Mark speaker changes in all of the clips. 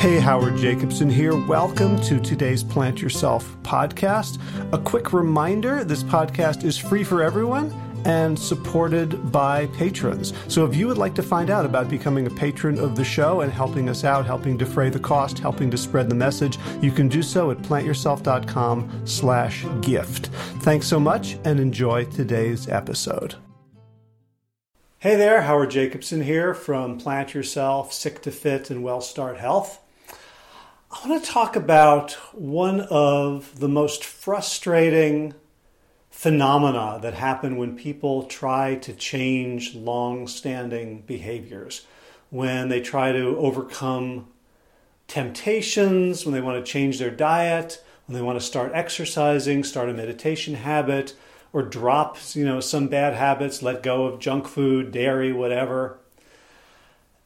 Speaker 1: Hey, Howard Jacobson here. Welcome to today's Plant Yourself podcast. A quick reminder this podcast is free for everyone and supported by patrons. So if you would like to find out about becoming a patron of the show and helping us out, helping defray the cost, helping to spread the message, you can do so at plantyourself.com slash gift. Thanks so much and enjoy today's episode. Hey there, Howard Jacobson here from Plant Yourself, Sick to Fit, and WellStart Health. I want to talk about one of the most frustrating phenomena that happen when people try to change long standing behaviors, when they try to overcome temptations, when they want to change their diet, when they want to start exercising, start a meditation habit, or drop you know some bad habits, let go of junk food, dairy, whatever.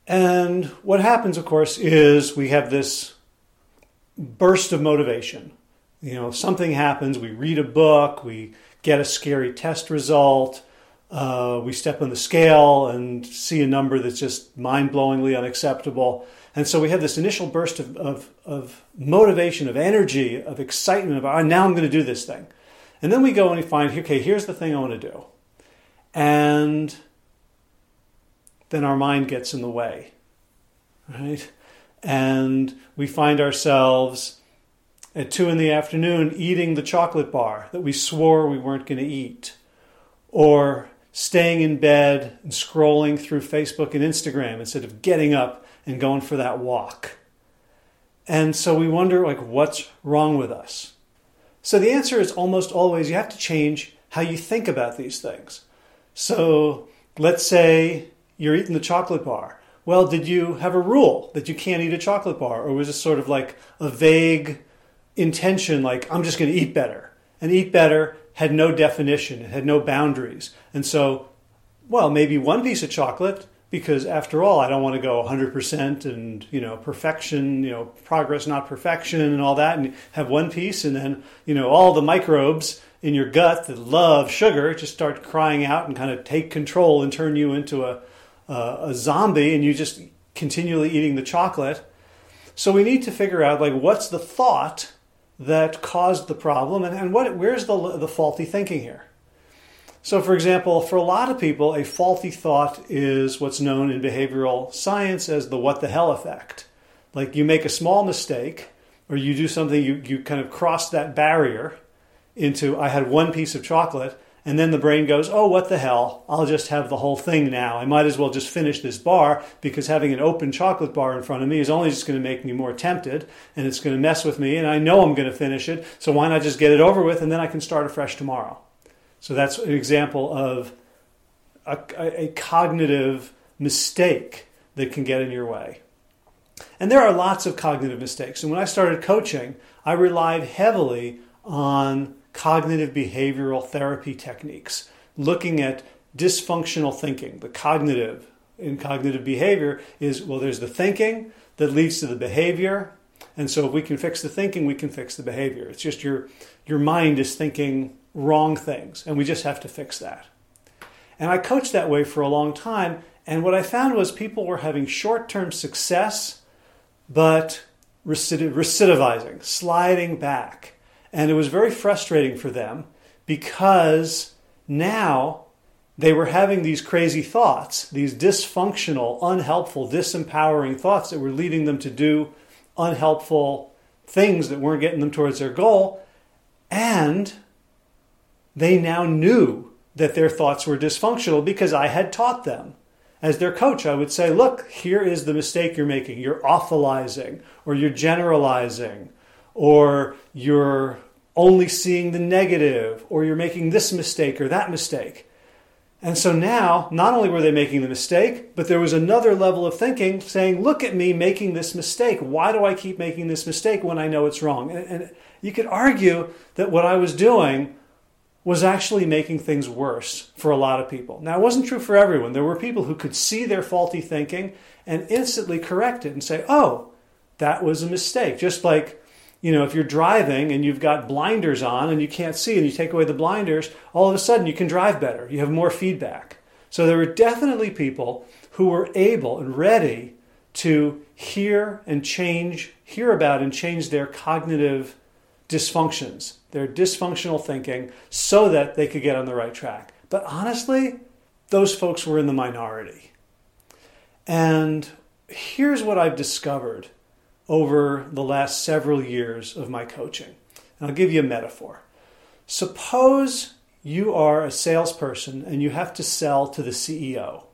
Speaker 1: And what happens, of course, is we have this burst of motivation. You know, something happens, we read a book, we get a scary test result, uh, we step on the scale and see a number that's just mind blowingly unacceptable. And so we have this initial burst of, of, of motivation, of energy, of excitement about, oh, now I'm going to do this thing. And then we go and we find, okay, here's the thing I want to do. And then our mind gets in the way, right? and we find ourselves at two in the afternoon eating the chocolate bar that we swore we weren't going to eat, or staying in bed and scrolling through Facebook and Instagram instead of getting up and going for that walk. And so we wonder like what's wrong with us? So the answer is almost always you have to change how you think about these things. So let's say you're eating the chocolate bar well, did you have a rule that you can't eat a chocolate bar? Or was it sort of like a vague intention, like, I'm just going to eat better? And eat better had no definition, it had no boundaries. And so, well, maybe one piece of chocolate, because after all, I don't want to go 100% and, you know, perfection, you know, progress, not perfection, and all that, and have one piece, and then, you know, all the microbes in your gut that love sugar just start crying out and kind of take control and turn you into a uh, a zombie and you just continually eating the chocolate. So we need to figure out like what's the thought that caused the problem and, and what where's the, the faulty thinking here. So, for example, for a lot of people, a faulty thought is what's known in behavioral science as the what the hell effect. Like you make a small mistake or you do something, you, you kind of cross that barrier into I had one piece of chocolate and then the brain goes, oh, what the hell? I'll just have the whole thing now. I might as well just finish this bar because having an open chocolate bar in front of me is only just going to make me more tempted and it's going to mess with me. And I know I'm going to finish it. So why not just get it over with and then I can start afresh tomorrow? So that's an example of a, a, cognitive mistake that can get in your way. And there are lots of cognitive mistakes. And when I started coaching, I relied heavily on cognitive behavioral therapy techniques, looking at dysfunctional thinking. The cognitive in cognitive behavior is well, there's the thinking that leads to the behavior. And so if we can fix the thinking, we can fix the behavior. It's just your your mind is thinking wrong things, and we just have to fix that. And I coached that way for a long time, and what I found was people were having short-term success, but recidivizing, sliding back. And it was very frustrating for them because now they were having these crazy thoughts, these dysfunctional, unhelpful, disempowering thoughts that were leading them to do unhelpful things that weren't getting them towards their goal. And they now knew that their thoughts were dysfunctional because I had taught them. As their coach, I would say, look, here is the mistake you're making. You're awfulizing, or you're generalizing, or you're only seeing the negative, or you're making this mistake or that mistake. And so now, not only were they making the mistake, but there was another level of thinking saying, Look at me making this mistake. Why do I keep making this mistake when I know it's wrong? And, and you could argue that what I was doing was actually making things worse for a lot of people. Now, it wasn't true for everyone. There were people who could see their faulty thinking and instantly correct it and say, Oh, that was a mistake. Just like you know, if you're driving and you've got blinders on and you can't see and you take away the blinders, all of a sudden you can drive better. You have more feedback. So there were definitely people who were able and ready to hear and change, hear about and change their cognitive dysfunctions, their dysfunctional thinking, so that they could get on the right track. But honestly, those folks were in the minority. And here's what I've discovered over the last several years of my coaching. And I'll give you a metaphor. Suppose you are a salesperson and you have to sell to the CEO.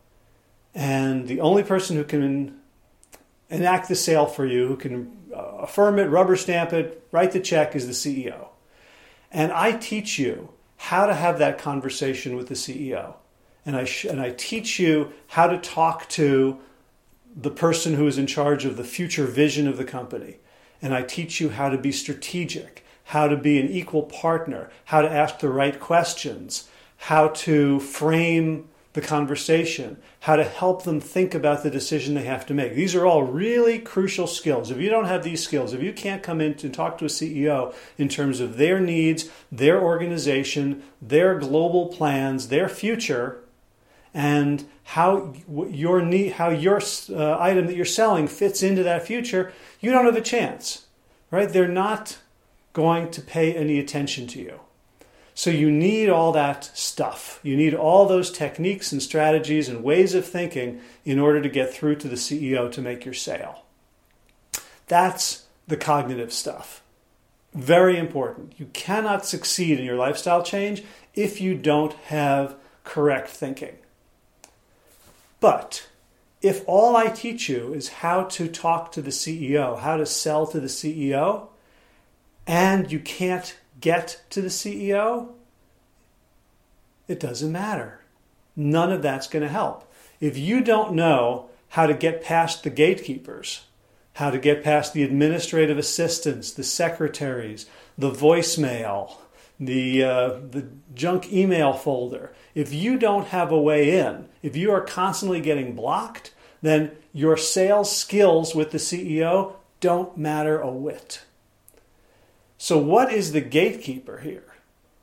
Speaker 1: And the only person who can enact the sale for you, who can uh, affirm it, rubber stamp it, write the check, is the CEO. And I teach you how to have that conversation with the CEO. And I, sh- and I teach you how to talk to the person who is in charge of the future vision of the company. And I teach you how to be strategic, how to be an equal partner, how to ask the right questions, how to frame the conversation, how to help them think about the decision they have to make. These are all really crucial skills. If you don't have these skills, if you can't come in and talk to a CEO in terms of their needs, their organization, their global plans, their future, and how your need, how your uh, item that you're selling fits into that future, you don't have a chance, right? They're not going to pay any attention to you. So you need all that stuff. You need all those techniques and strategies and ways of thinking in order to get through to the CEO to make your sale. That's the cognitive stuff. Very important. You cannot succeed in your lifestyle change if you don't have correct thinking. But if all I teach you is how to talk to the CEO, how to sell to the CEO, and you can't get to the CEO, it doesn't matter. None of that's going to help. If you don't know how to get past the gatekeepers, how to get past the administrative assistants, the secretaries, the voicemail, the, uh, the junk email folder, if you don't have a way in, if you are constantly getting blocked, then your sales skills with the CEO don't matter a whit. So, what is the gatekeeper here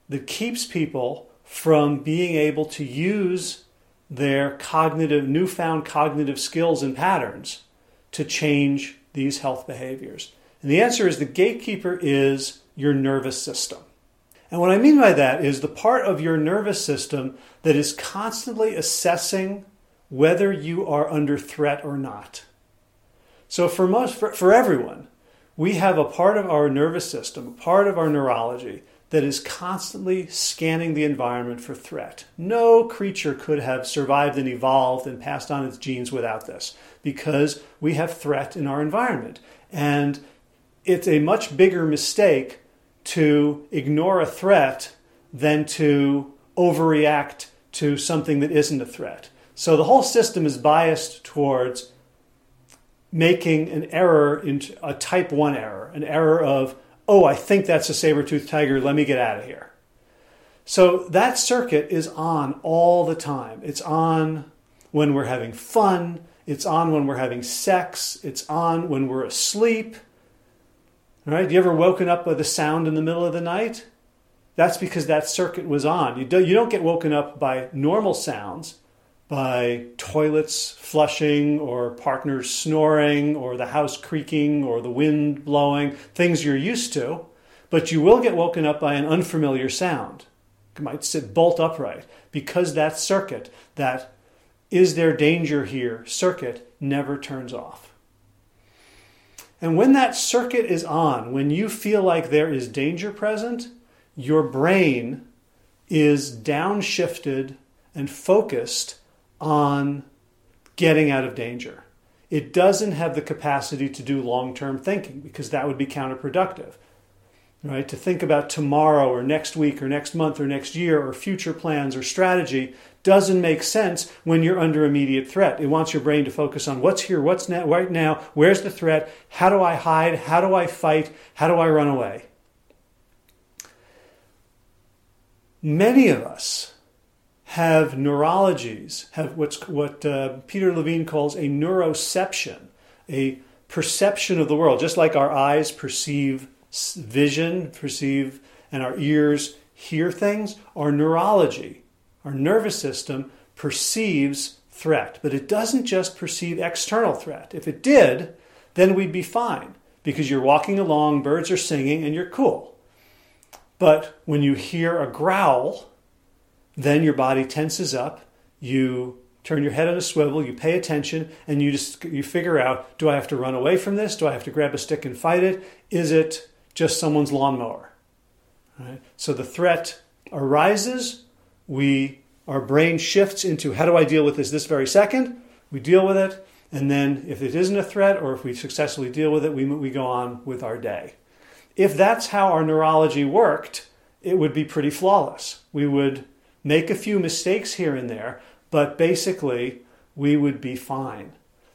Speaker 1: that keeps people from being able to use their cognitive, newfound cognitive skills and patterns to change these health behaviors? And the answer is the gatekeeper is your nervous system. And what I mean by that is the part of your nervous system that is constantly assessing whether you are under threat or not. So for most for, for everyone, we have a part of our nervous system, a part of our neurology that is constantly scanning the environment for threat. No creature could have survived and evolved and passed on its genes without this because we have threat in our environment. And it's a much bigger mistake to ignore a threat than to overreact to something that isn't a threat. So the whole system is biased towards making an error into a type 1 error, an error of, oh, I think that's a saber-toothed tiger, let me get out of here. So that circuit is on all the time. It's on when we're having fun, it's on when we're having sex, it's on when we're asleep. All right? You ever woken up by the sound in the middle of the night? That's because that circuit was on. You, do, you don't get woken up by normal sounds by toilets flushing or partners snoring or the house creaking or the wind blowing, things you're used to, but you will get woken up by an unfamiliar sound. You might sit bolt upright because that circuit, that is there danger here circuit, never turns off. And when that circuit is on, when you feel like there is danger present, your brain is downshifted and focused on getting out of danger. It doesn't have the capacity to do long term thinking because that would be counterproductive. Right? To think about tomorrow or next week or next month or next year or future plans or strategy doesn't make sense when you're under immediate threat. It wants your brain to focus on what's here, what's now, right now, where's the threat, how do I hide, how do I fight, how do I run away. Many of us have neurologies, have what's what uh, Peter Levine calls a neuroception, a perception of the world, just like our eyes perceive vision, perceive, and our ears hear things. Our neurology, our nervous system perceives threat, but it doesn't just perceive external threat. If it did, then we'd be fine because you're walking along, birds are singing, and you're cool. But when you hear a growl, then your body tenses up, you turn your head on a swivel, you pay attention, and you just you figure out: Do I have to run away from this? Do I have to grab a stick and fight it? Is it just someone's lawnmower? Right? So the threat arises. We our brain shifts into how do I deal with this this very second? We deal with it, and then if it isn't a threat, or if we successfully deal with it, we we go on with our day. If that's how our neurology worked, it would be pretty flawless. We would make a few mistakes here and there, but basically we would be fine.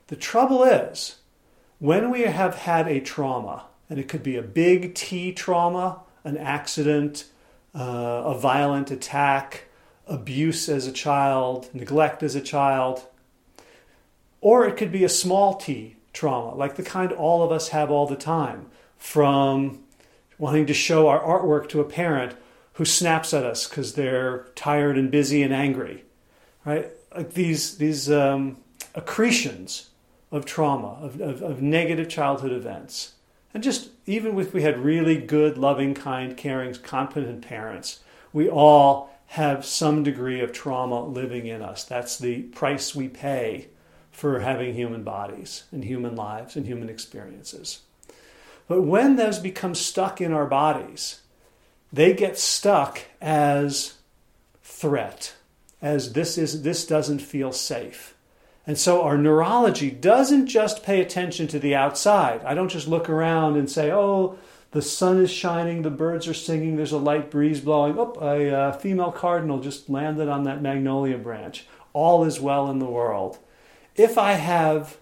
Speaker 1: The trouble is, when we have had a trauma, and it could be a big T trauma, an accident, uh, a violent attack, abuse as a child, neglect as a child, or it could be a small t trauma, like the kind all of us have all the time, from wanting to show our artwork to a parent who snaps at us because they're tired and busy and angry, right? Like these these um, accretions of trauma, of, of, of negative childhood events, and just even if we had really good, loving, kind, caring, competent parents, we all have some degree of trauma living in us. That's the price we pay for having human bodies and human lives and human experiences. But when those become stuck in our bodies, they get stuck as threat, as this is this doesn't feel safe. And so our neurology doesn't just pay attention to the outside. I don't just look around and say, "Oh, the sun is shining, the birds are singing, there's a light breeze blowing. Oh, a uh, female cardinal just landed on that magnolia branch. All is well in the world." If I have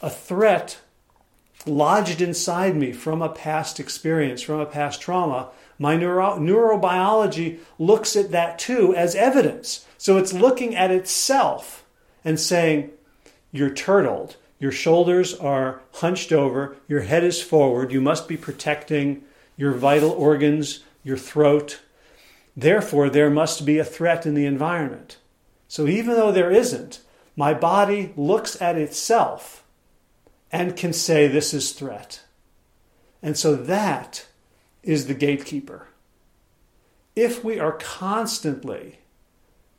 Speaker 1: a threat lodged inside me from a past experience, from a past trauma, my neuro- neurobiology looks at that too as evidence. So it's looking at itself and saying, You're turtled, your shoulders are hunched over, your head is forward, you must be protecting your vital organs, your throat. Therefore, there must be a threat in the environment. So even though there isn't, my body looks at itself and can say, This is threat. And so that is the gatekeeper. If we are constantly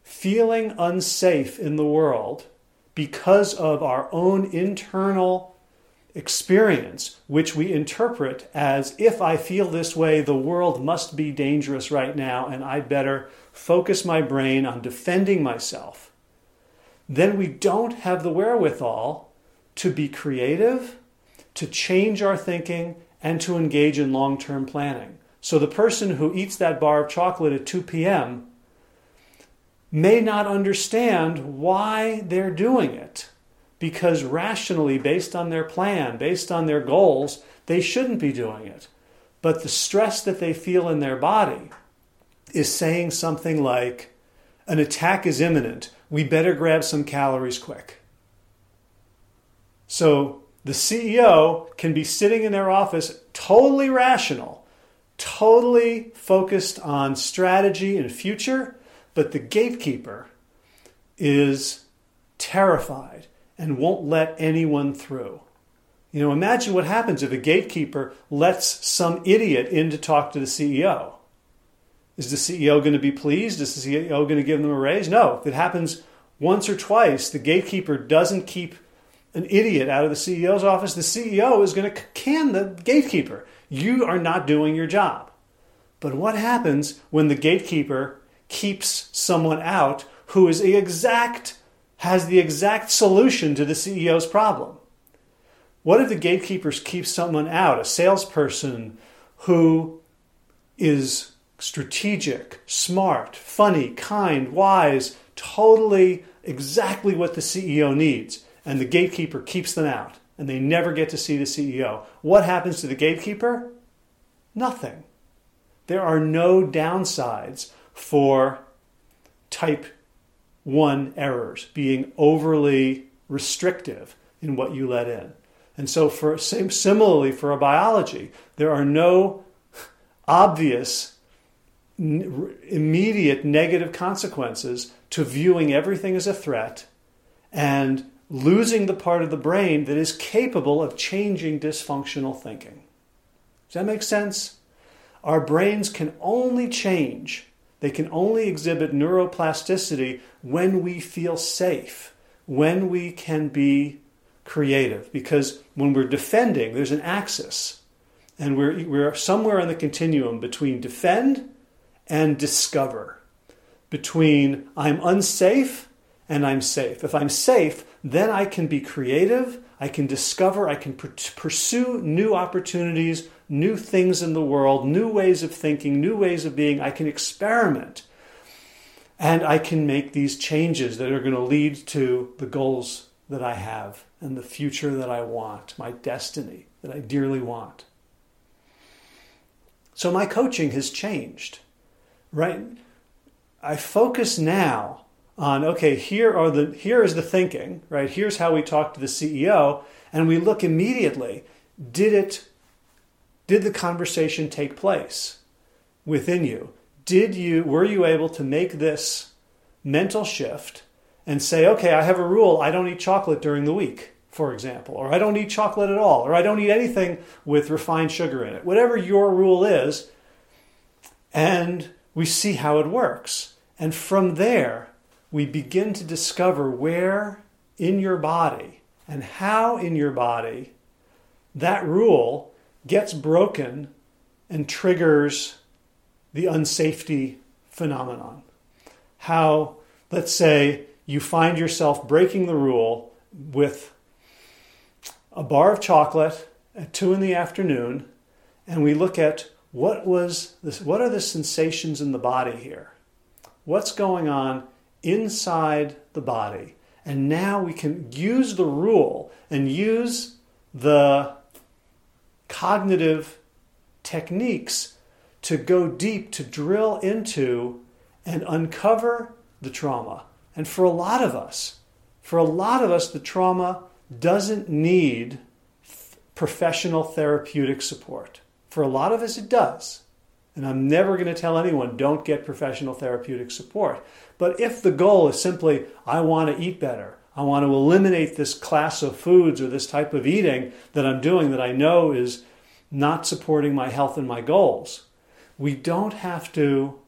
Speaker 1: feeling unsafe in the world because of our own internal experience, which we interpret as if I feel this way, the world must be dangerous right now, and I better focus my brain on defending myself, then we don't have the wherewithal to be creative, to change our thinking, and to engage in long term planning. So the person who eats that bar of chocolate at 2 p.m. may not understand why they're doing it because rationally, based on their plan, based on their goals, they shouldn't be doing it. But the stress that they feel in their body is saying something like, an attack is imminent. We better grab some calories quick. So the CEO can be sitting in their office totally rational, totally focused on strategy and future, but the gatekeeper is terrified and won't let anyone through. You know, imagine what happens if a gatekeeper lets some idiot in to talk to the CEO. Is the CEO going to be pleased? Is the CEO going to give them a raise? No. If it happens once or twice, the gatekeeper doesn't keep an idiot out of the CEO's office, the CEO is going to can the gatekeeper. You are not doing your job. But what happens when the gatekeeper keeps someone out who is the exact has the exact solution to the CEO's problem? What if the gatekeepers keep someone out, a salesperson who is strategic, smart, funny, kind, wise, totally exactly what the CEO needs? and the gatekeeper keeps them out and they never get to see the CEO. What happens to the gatekeeper? Nothing. There are no downsides for type 1 errors being overly restrictive in what you let in. And so for same similarly for a biology, there are no obvious n- immediate negative consequences to viewing everything as a threat and losing the part of the brain that is capable of changing dysfunctional thinking. Does that make sense? Our brains can only change, they can only exhibit neuroplasticity when we feel safe, when we can be creative. Because when we're defending, there's an axis, and we're, we're somewhere on the continuum between defend and discover, between I'm unsafe and I'm safe. If I'm safe, then I can be creative, I can discover, I can pursue new opportunities, new things in the world, new ways of thinking, new ways of being. I can experiment. And I can make these changes that are going to lead to the goals that I have and the future that I want, my destiny that I dearly want. So my coaching has changed, right? I focus now on okay here are the here is the thinking right here's how we talk to the ceo and we look immediately did it did the conversation take place within you? Did you were you able to make this mental shift and say okay i have a rule. I don't eat chocolate during the week for example or i don't eat chocolate at all or i don't eat anything with refined sugar in it. Whatever your rule is and we see how it works. And from there we begin to discover where in your body and how in your body that rule gets broken and triggers the unsafety phenomenon. How, let's say, you find yourself breaking the rule with a bar of chocolate at two in the afternoon, and we look at what was this, what are the sensations in the body here? What's going on inside the body. And now we can use the rule and use the cognitive techniques to go deep, to drill into and uncover the trauma. And for a lot of us, for a lot of us, the trauma doesn't need professional therapeutic support. For a lot of us, it does. And I'm never going to tell anyone don't get professional therapeutic support. But if the goal is simply, I want to eat better, I want to eliminate this class of foods or this type of eating that I'm doing that I know is not supporting my health and my goals, we don't have to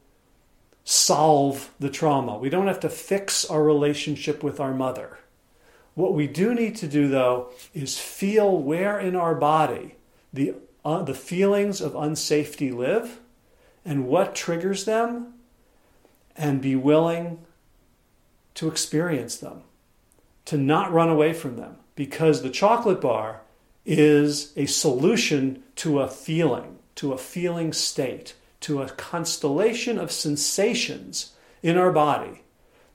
Speaker 1: solve the trauma. We don't have to fix our relationship with our mother. What we do need to do, though, is feel where in our body the, uh, the feelings of unsafety live and what triggers them and be willing to experience them, to not run away from them, because the chocolate bar is a solution to a feeling, to a feeling state, to a constellation of sensations in our body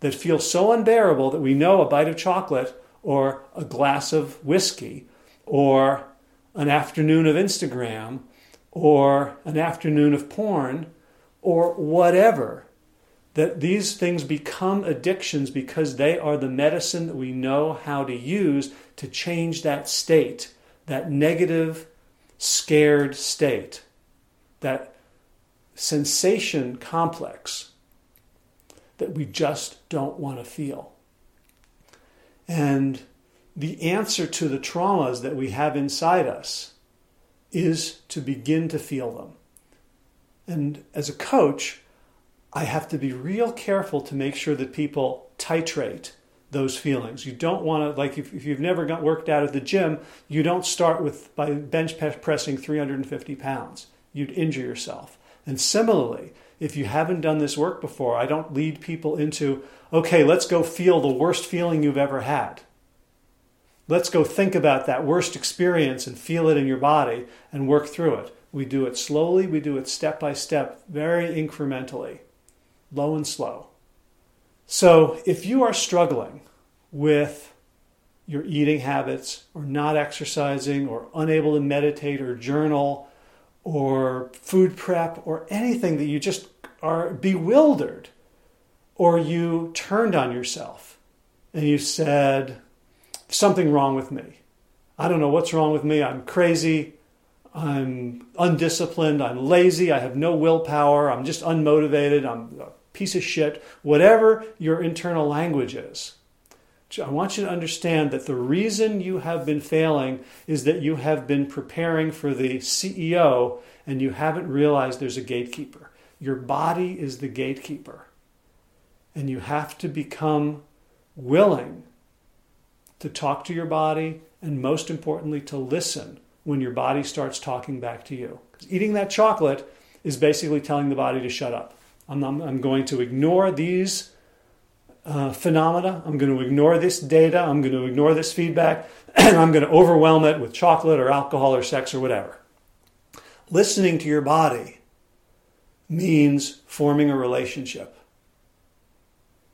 Speaker 1: that feel so unbearable that we know a bite of chocolate or a glass of whiskey or an afternoon of Instagram or an afternoon of porn or whatever. That these things become addictions because they are the medicine that we know how to use to change that state, that negative, scared state, that sensation complex that we just don't want to feel. And the answer to the traumas that we have inside us is to begin to feel them. And as a coach, I have to be real careful to make sure that people titrate those feelings. You don't want to, like, if, if you've never got worked out at the gym, you don't start with by bench pressing 350 pounds. You'd injure yourself. And similarly, if you haven't done this work before, I don't lead people into, okay, let's go feel the worst feeling you've ever had. Let's go think about that worst experience and feel it in your body and work through it. We do it slowly, we do it step by step, very incrementally, low and slow. So if you are struggling with your eating habits or not exercising or unable to meditate or journal or food prep or anything that you just are bewildered or you turned on yourself and you said, something wrong with me. I don't know what's wrong with me. I'm crazy. I'm undisciplined. I'm lazy. I have no willpower. I'm just unmotivated. I'm piece of shit. Whatever your internal language is, I want you to understand that the reason you have been failing is that you have been preparing for the CEO and you haven't realized there's a gatekeeper. Your body is the gatekeeper. And you have to become willing to talk to your body and, most importantly, to listen when your body starts talking back to you. Eating that chocolate is basically telling the body to shut up. I'm, I'm, going to ignore these uh, phenomena. I'm going to ignore this data. I'm going to ignore this feedback. And I'm going to overwhelm it with chocolate or alcohol or sex or whatever. Listening to your body means forming a relationship.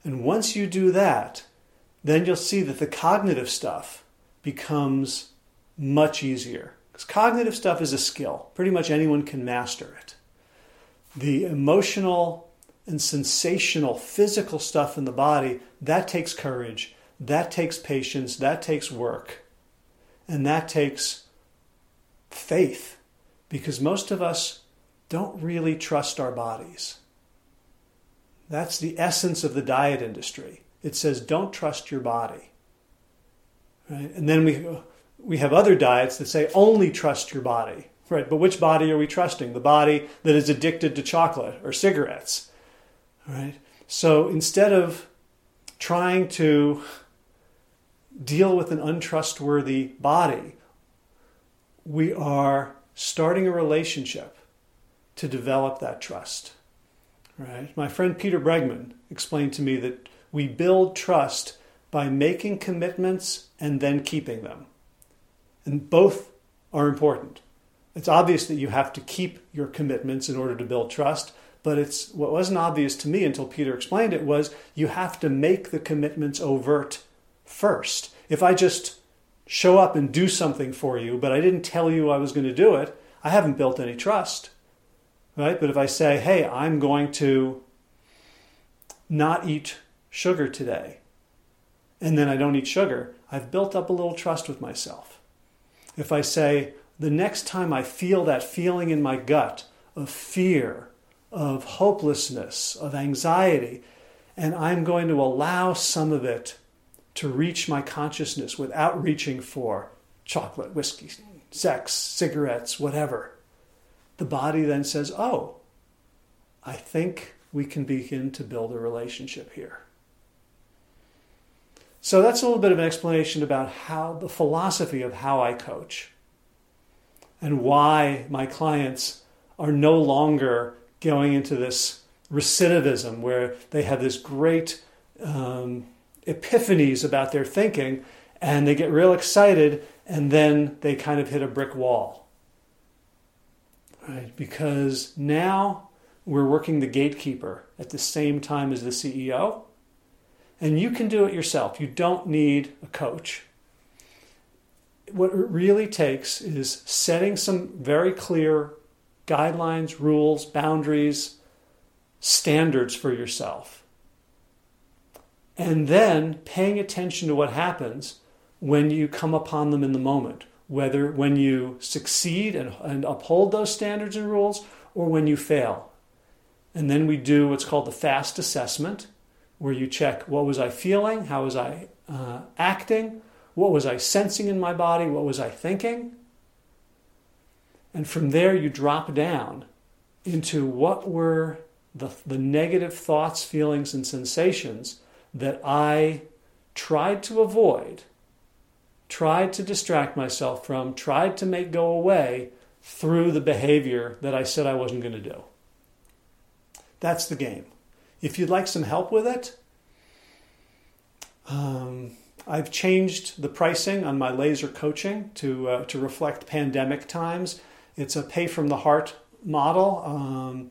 Speaker 1: And once you do that, then you'll see that the cognitive stuff becomes much easier. Because cognitive stuff is a skill, pretty much anyone can master it. The emotional and sensational physical stuff in the body, that takes courage, that takes patience, that takes work, and that takes faith because most of us don't really trust our bodies. That's the essence of the diet industry. It says don't trust your body. Right? And then we we have other diets that say only trust your body. Right? But which body are we trusting? The body that is addicted to chocolate or cigarettes Right? So instead of trying to deal with an untrustworthy body, we are starting a relationship to develop that trust. Right? My friend Peter Bregman explained to me that we build trust by making commitments and then keeping them. And both are important. It's obvious that you have to keep your commitments in order to build trust, but it's what wasn't obvious to me until Peter explained it was you have to make the commitments overt first. If I just show up and do something for you, but I didn't tell you I was going to do it, I haven't built any trust. Right? But if I say, "Hey, I'm going to not eat sugar today." And then I don't eat sugar, I've built up a little trust with myself. If I say, the next time I feel that feeling in my gut of fear of hopelessness, of anxiety, and I'm going to allow some of it to reach my consciousness without reaching for chocolate, whiskey, sex, cigarettes, whatever. The body then says, Oh, I think we can begin to build a relationship here. So that's a little bit of an explanation about how the philosophy of how I coach and why my clients are no longer going into this recidivism where they have this great um, epiphanies about their thinking and they get real excited and then they kind of hit a brick wall. Right? Because now we're working the gatekeeper at the same time as the CEO. And you can do it yourself. You don't need a coach. What it really takes is setting some very clear guidelines, rules, boundaries, standards for yourself. And then paying attention to what happens when you come upon them in the moment, whether when you succeed and, and uphold those standards and rules or when you fail. And then we do what's called the fast assessment, where you check what was I feeling, how was I uh, acting, what was I sensing in my body, what was I thinking, and from there, you drop down into what were the, the negative thoughts, feelings, and sensations that I tried to avoid, tried to distract myself from, tried to make go away through the behavior that I said I wasn't going to do. That's the game. If you'd like some help with it, um, I've changed the pricing on my laser coaching to, uh, to reflect pandemic times. It's a pay from the heart model. Um,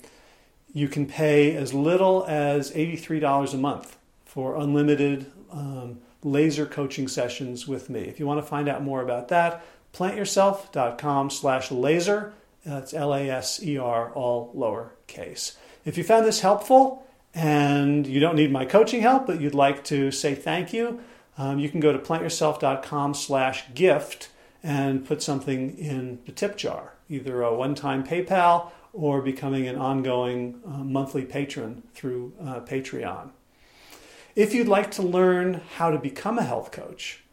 Speaker 1: you can pay as little as $83 a month for unlimited um, laser coaching sessions with me. If you want to find out more about that, plantyourself.com slash laser. That's L-A-S-E-R, all lowercase. If you found this helpful and you don't need my coaching help, but you'd like to say thank you, um, you can go to plantyourself.com slash gift and put something in the tip jar either a one time PayPal or becoming an ongoing uh, monthly patron through uh, Patreon. If you'd like to learn how to become a health coach,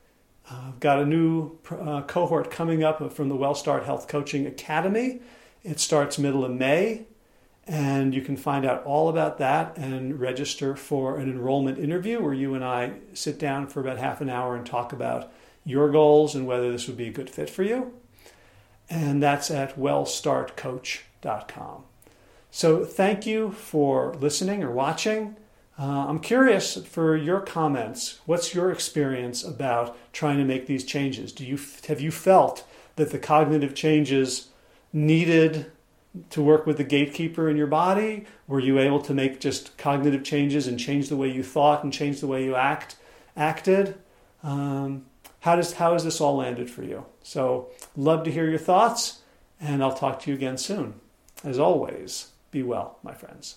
Speaker 1: uh, I've got a new uh, cohort coming up from the WellStart Health Coaching Academy. It starts middle of May, and you can find out all about that and register for an enrollment interview where you and I sit down for about half an hour and talk about your goals and whether this would be a good fit for you. And that's at wellstartcoach.com. So thank you for listening or watching. Uh, I'm curious for your comments. What's your experience about trying to make these changes? Do you have you felt that the cognitive changes needed to work with the gatekeeper in your body? Were you able to make just cognitive changes and change the way you thought and change the way you act acted? Um, how does how has this all landed for you? So love to hear your thoughts, and I'll talk to you again soon. As always, be well, my friends.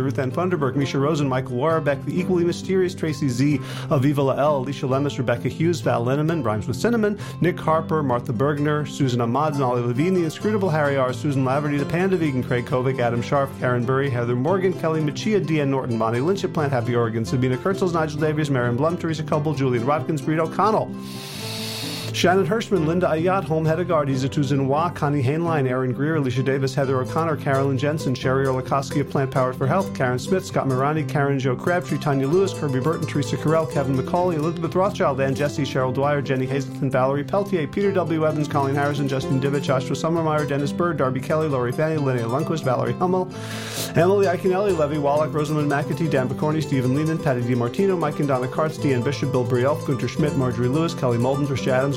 Speaker 1: Ruth Ann Funderburg, Misha Rosen, Michael Warbeck, the equally mysterious Tracy Z, Aviva Lael, Alicia Lemus, Rebecca Hughes, Val Linneman, Rhymes with Cinnamon, Nick Harper, Martha Bergner, Susan Ahmad, Nolly Levine, the inscrutable Harry R., Susan Laverty, the Panda Vegan, Craig Kovic, Adam Sharp, Karen Burry, Heather Morgan, Kelly Machia, Deanne Norton, Bonnie Lynch at Plant Happy Oregon, Sabina Kurtzels, Nigel Davies, Marion Blum, Teresa Coble, Julian Watkins, Breed O'Connell. Shannon Hirschman, Linda Ayat, Home Hedegaard, Izatu Wa, Connie Hainline, Aaron Greer, Alicia Davis, Heather O'Connor, Carolyn Jensen, Sherry Olakoski of Plant Powered for Health, Karen Smith, Scott Mirani, Karen Joe Crabtree, Tanya Lewis, Kirby Burton, Teresa Carell, Kevin McCauley, Elizabeth Rothschild, Ann Jesse, Cheryl Dwyer, Jenny Hazelton, Valerie Peltier, Peter W. Evans, Colleen Harrison, Justin Divich, Joshua Summermeyer, Dennis Bird, Darby Kelly, Lori Fanny, Linnea Lundquist, Valerie Hummel, Emily Iaconelli, Levy Wallach, Rosamund McAtee, Dan Picorni, Stephen Lehman, Patty DiMartino, Mike and Donna Kartz, Deanne Bishop, Bill Brielf, Gunter Schmidt, Marjorie Lewis, Kelly Molden, Trish Adams,